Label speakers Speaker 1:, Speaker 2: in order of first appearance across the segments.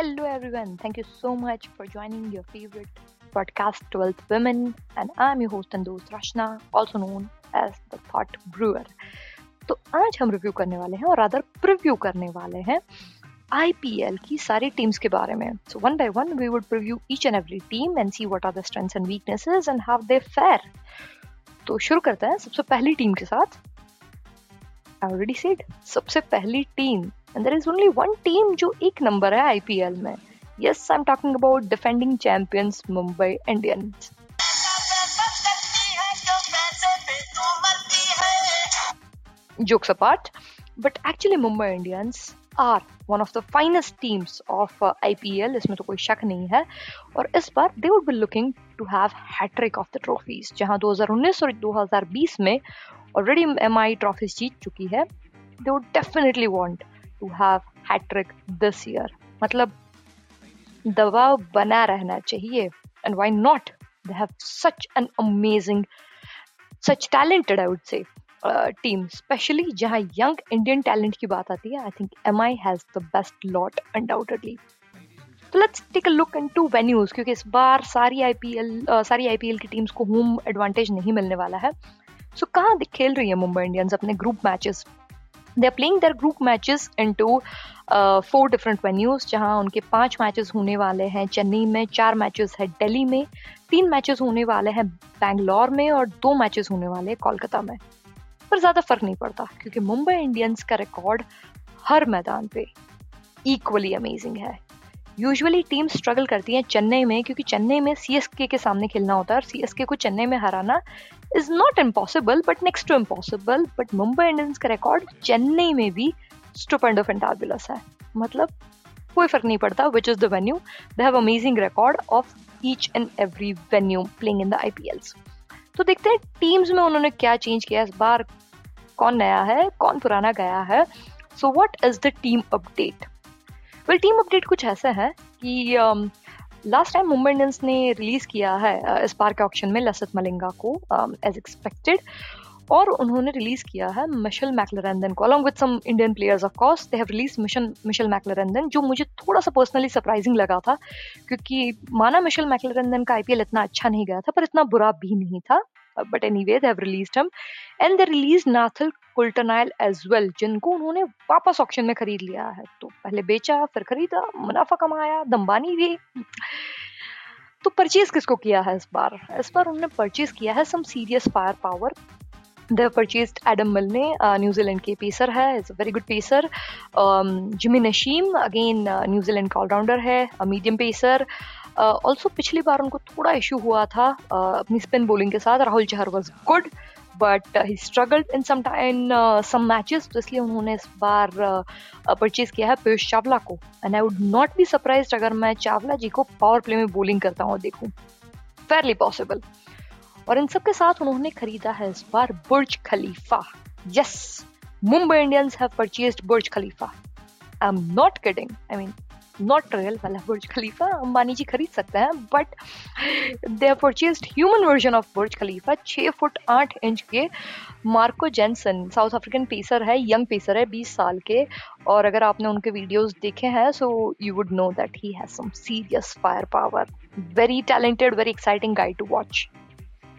Speaker 1: Hello, everyone. Thank you so much for joining your favorite podcast, 12th Women. And I'm your host and host, Rashna, also known as the Thought Brewer. तो आज हम review करने वाले हैं और other preview करने वाले हैं आईपीएल की सारी टीम्स के बारे में so one by one we would preview each and every team and see what are the strengths and weaknesses and how they fare तो शुरू करते हैं सबसे पहली टीम के साथ ऑलरेडी सेड सबसे पहली team and there is only one team जो एक नंबर है आईपीएल में। Yes I am talking about defending champions Mumbai Indians apart but actually mumbai indians are one of the finest teams of uh, IPL इसमें तो कोई शक नहीं है। और इस बार they would be looking to have hattrick of the trophies जहाँ 2019 और 2020 में ऑलरेडी एमआई ट्रॉफीज जीत चुकी है। They would definitely want to have hattrick this year मतलब दबाव बना रहना चाहिए and why not they have such an amazing such talented I would say team specially जहाँ यंग इंडियन टैलेंट की बात आती है I think M I has the best lot undoubtedly तो let's take a look into venues क्योंकि इस बार सारी आईपीएल uh, सारी आईपीएल की टीम्स को होम एडवांटेज नहीं मिलने वाला है। सो so, कहाँ खेल रही है मुंबई इंडियंस अपने group matches they are playing their group matches in two four different venues जहाँ उनके पाँच मैचेस होने वाले हैं। चेन्नई में चार मैचेस है दिल्ली में, तीन मैचेस होने वाले हैं बैंगलोर में और दो मैचेस होने वाले हैं कोलकाता में। पर ज़्यादा फ़र्क नहीं पड़ता, क्योंकि मुंबई इंडियंस का रिकॉर्ड हर मैदान पे इक्वली अमेजिंग है। यूजुअली टीम स्ट्रगल करती है चेन्नई में, क्योंकि चेन्नई में सी के सामने खेलना होता है और सी को चेन्नई में हराना is not impossible but next to impossible but Mumbai Indians का रिकॉर्ड चेन्नई में भी स्टूपेंडो फेंटाबुलस है। मतलब कोई फ़र्क नहीं पड़ता which is the venue they have amazing record of each and every venue playing in the IPLs तो देखते हैं टीम्स में उन्होंने क्या चेंज किया इस बार कौन नया है? कौन पुराना गया है? So what is the team update well team update कुछ ऐसा है कि लास्ट टाइम मुंबई इंडियंस ने रिलीज़ किया है uh, इस बार के ऑप्शन में लसित मलिंगा को एज um, एक्सपेक्टेड और उन्होंने रिलीज़ किया है मिशेल मैकलरेंदन को along with some Indian players of course they have released mission Mitchell McClenaghan जो मुझे थोड़ा सा पर्सनली सरप्राइजिंग लगा था क्योंकि माना मिशेल मैकलरेंदन का आईपीएल इतना अच्छा नहीं गया था पर इतना बुरा भी नहीं था but anyway they've release him and they release Nathan Coulter Nile as well जिनको उन्होंने वापस ऑप्शन में खरीद लिया है। तो पहले बेचा फिर खरीदा मुनाफा कमाया दम्बानी भी। तो परचेज किसको किया है इस बार? इस बार उन्होंने परचेज किया है some serious fire power Adam Milne, uh, New Zealand के पेसर है it's a very good pacer Jimmy Neesham again New Zealand का ऑलराउंडर है मीडियम पेसर ऑल्सो पिछली बार उनको थोड़ा इशू हुआ था uh, अपनी स्पिन बॉलिंग के साथ Rahul Chahar was good but he struggled in some in some matches तो इसलिए उन्होंने इस बार परचेज uh, किया है पीयूष चावला को। And I would not be surprise अगर मैं चावला जी को पावर प्ले में बॉलिंग करता हूँ देखूँ। फेयरली पॉसिबल और इन सब के साथ उन्होंने खरीदा है इस बार Burj Khalifa. Yes Mumbai Indians have purchased Burj Khalifa. I am not kidding I mean not real वाला बुर्ज खलीफा अंबानी जी खरीद सकते हैं but they have purchased human version of Burj Khalifa छः फुट आठ इंच के Marco Jansen South African pacer है young pacer है बीस साल के और अगर आपने उनके वीडियोस देखे हैं so you would know that he has some serious fire power very talented very exciting guide to watch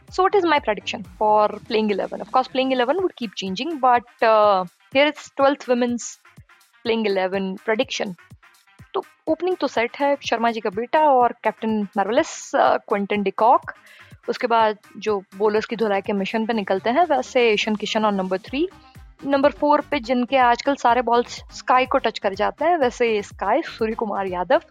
Speaker 1: So, what is my prediction for playing 11? Of course, playing 11 would keep changing, but uh, here is 12th women's playing 11 prediction. तो opening तो set है, शर्मा जी का बेटा और captain marvellous Quinton de Kock उसके बाद जो bowlers की धुलाई के मिशन पे निकलते हैं, वैसे ईशन किशन और नंबर थ्री नंबर फोर पे जिनके आजकल सारे बॉल्स स्काई को टच कर जाते हैं, वैसे SKY Surya Kumar Yadav.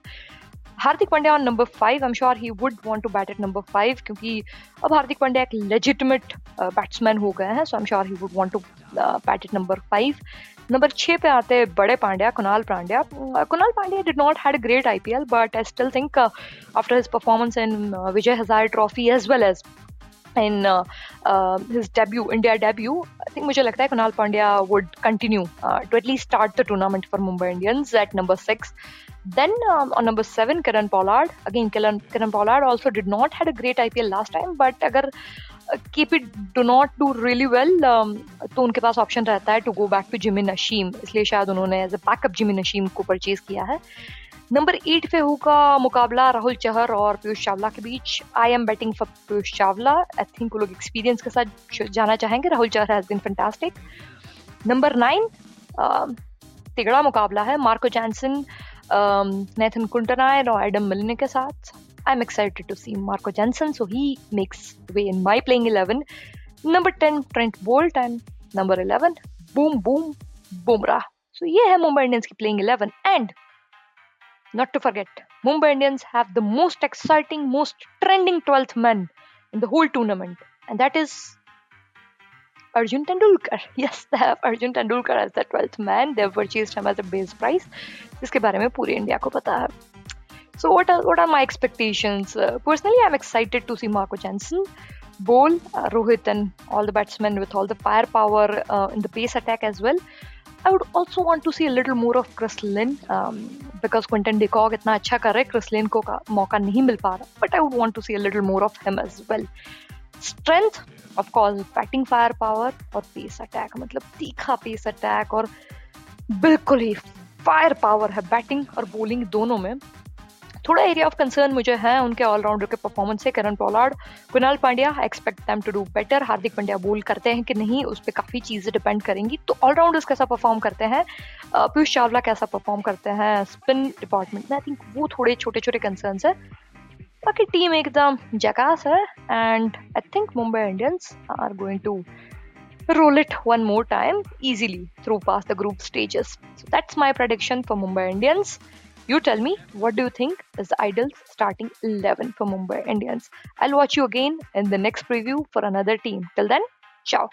Speaker 1: Hardik Pandya on number five I am sure he would want to bat at number five क्योंकि अब हार्दिक पांड्या एक लेजिटमेट बैट्समैन uh, हो गए हैं so I am sure he would want to bat at number five number छः पे आते हैं बड़े Pandya Kunal Pandya. Kunal Pandya did not had great I P L but I still think after his performance in Vijay Hazare trophy as well as in his debut India debut I think मुझे लगता है Kunal Pandya would continue to at least start the tournament for Mumbai Indians at number six Then um, on number seven, Karan Pollard. Again, Karan, Karan Pollard also did not had a great IPL last time, but अगर it do not do really well um, तो उनके पास option रहता है to go back to Jimin नशीम इसलिए शायद उन्होंने as a backup जिमिन नशीम को परचेज किया है। नंबर एट पे होगा मुकाबला राहुल चहर और पीयूष चावला के बीच। I am batting for Piyush Chawla. I think लोग एक्सपीरियंस के साथ जाना चाहेंगे। Rahul Chahar has been fantastic number nine Tigra मुकाबला है। मार्को जैनसन नेथन कुंटनायन और एडम मिलने के साथ I'm excited to see Marco Jensen, so he makes way in my playing 11. Number 10, Trent Bolt, and number 11, Boom Boom Bumrah. So ये है Mumbai Indians की playing 11 and not to forget Mumbai Indians have the most exciting, most trending 12th man in the whole tournament and that is Arjun Tendulkar. Yes, they have Arjun Tendulkar as the 12th man. They have purchased him as a base price. जिसके बारे में पूरी India को पता है so what are what are my expectations? Uh, personally, I'm excited to see Marco Jansen bowl, uh, Rohit, and all the batsmen with all the firepower uh, in the pace attack as well. I would also want to see a little more of Chris Lynn um, because Quinton de Kock इतना अच्छा कर रहे Chris Lynn को मौका नहीं मिल पा रहा but I would want to see a little more of him as well. Strength, of course, batting firepower और पेस अटैक मतलब तीखा pace attack और बिल्कुल ही फायर पावर है बैटिंग और बॉलिंग दोनों में। थोड़ा एरिया ऑफ़ कंसर्न मुझे है उनके ऑलराउंडर के परफॉर्मेंस से Kieron Pollard Krunal Pandya expect them to do better Hardik Pandya बोल करते हैं कि नहीं उस पर काफ़ी चीज़ें डिपेंड करेंगी। तो ऑलराउंडर्स कैसा परफॉर्म करते हैं? पीयूष चावला कैसा परफॉर्म करते हैं? स्पिन डिपार्टमेंट में आई थिंक वो थोड़े छोटे छोटे कंसर्न है। बाकी टीम एकदम जकास है and I think Mumbai Indians are going to roll it one more time easily through past the group stages. So that's my prediction for Mumbai Indians. You tell me, what do you think is the ideal starting 11 for Mumbai Indians? I'll watch you again in the next preview for another team. Till then, ciao.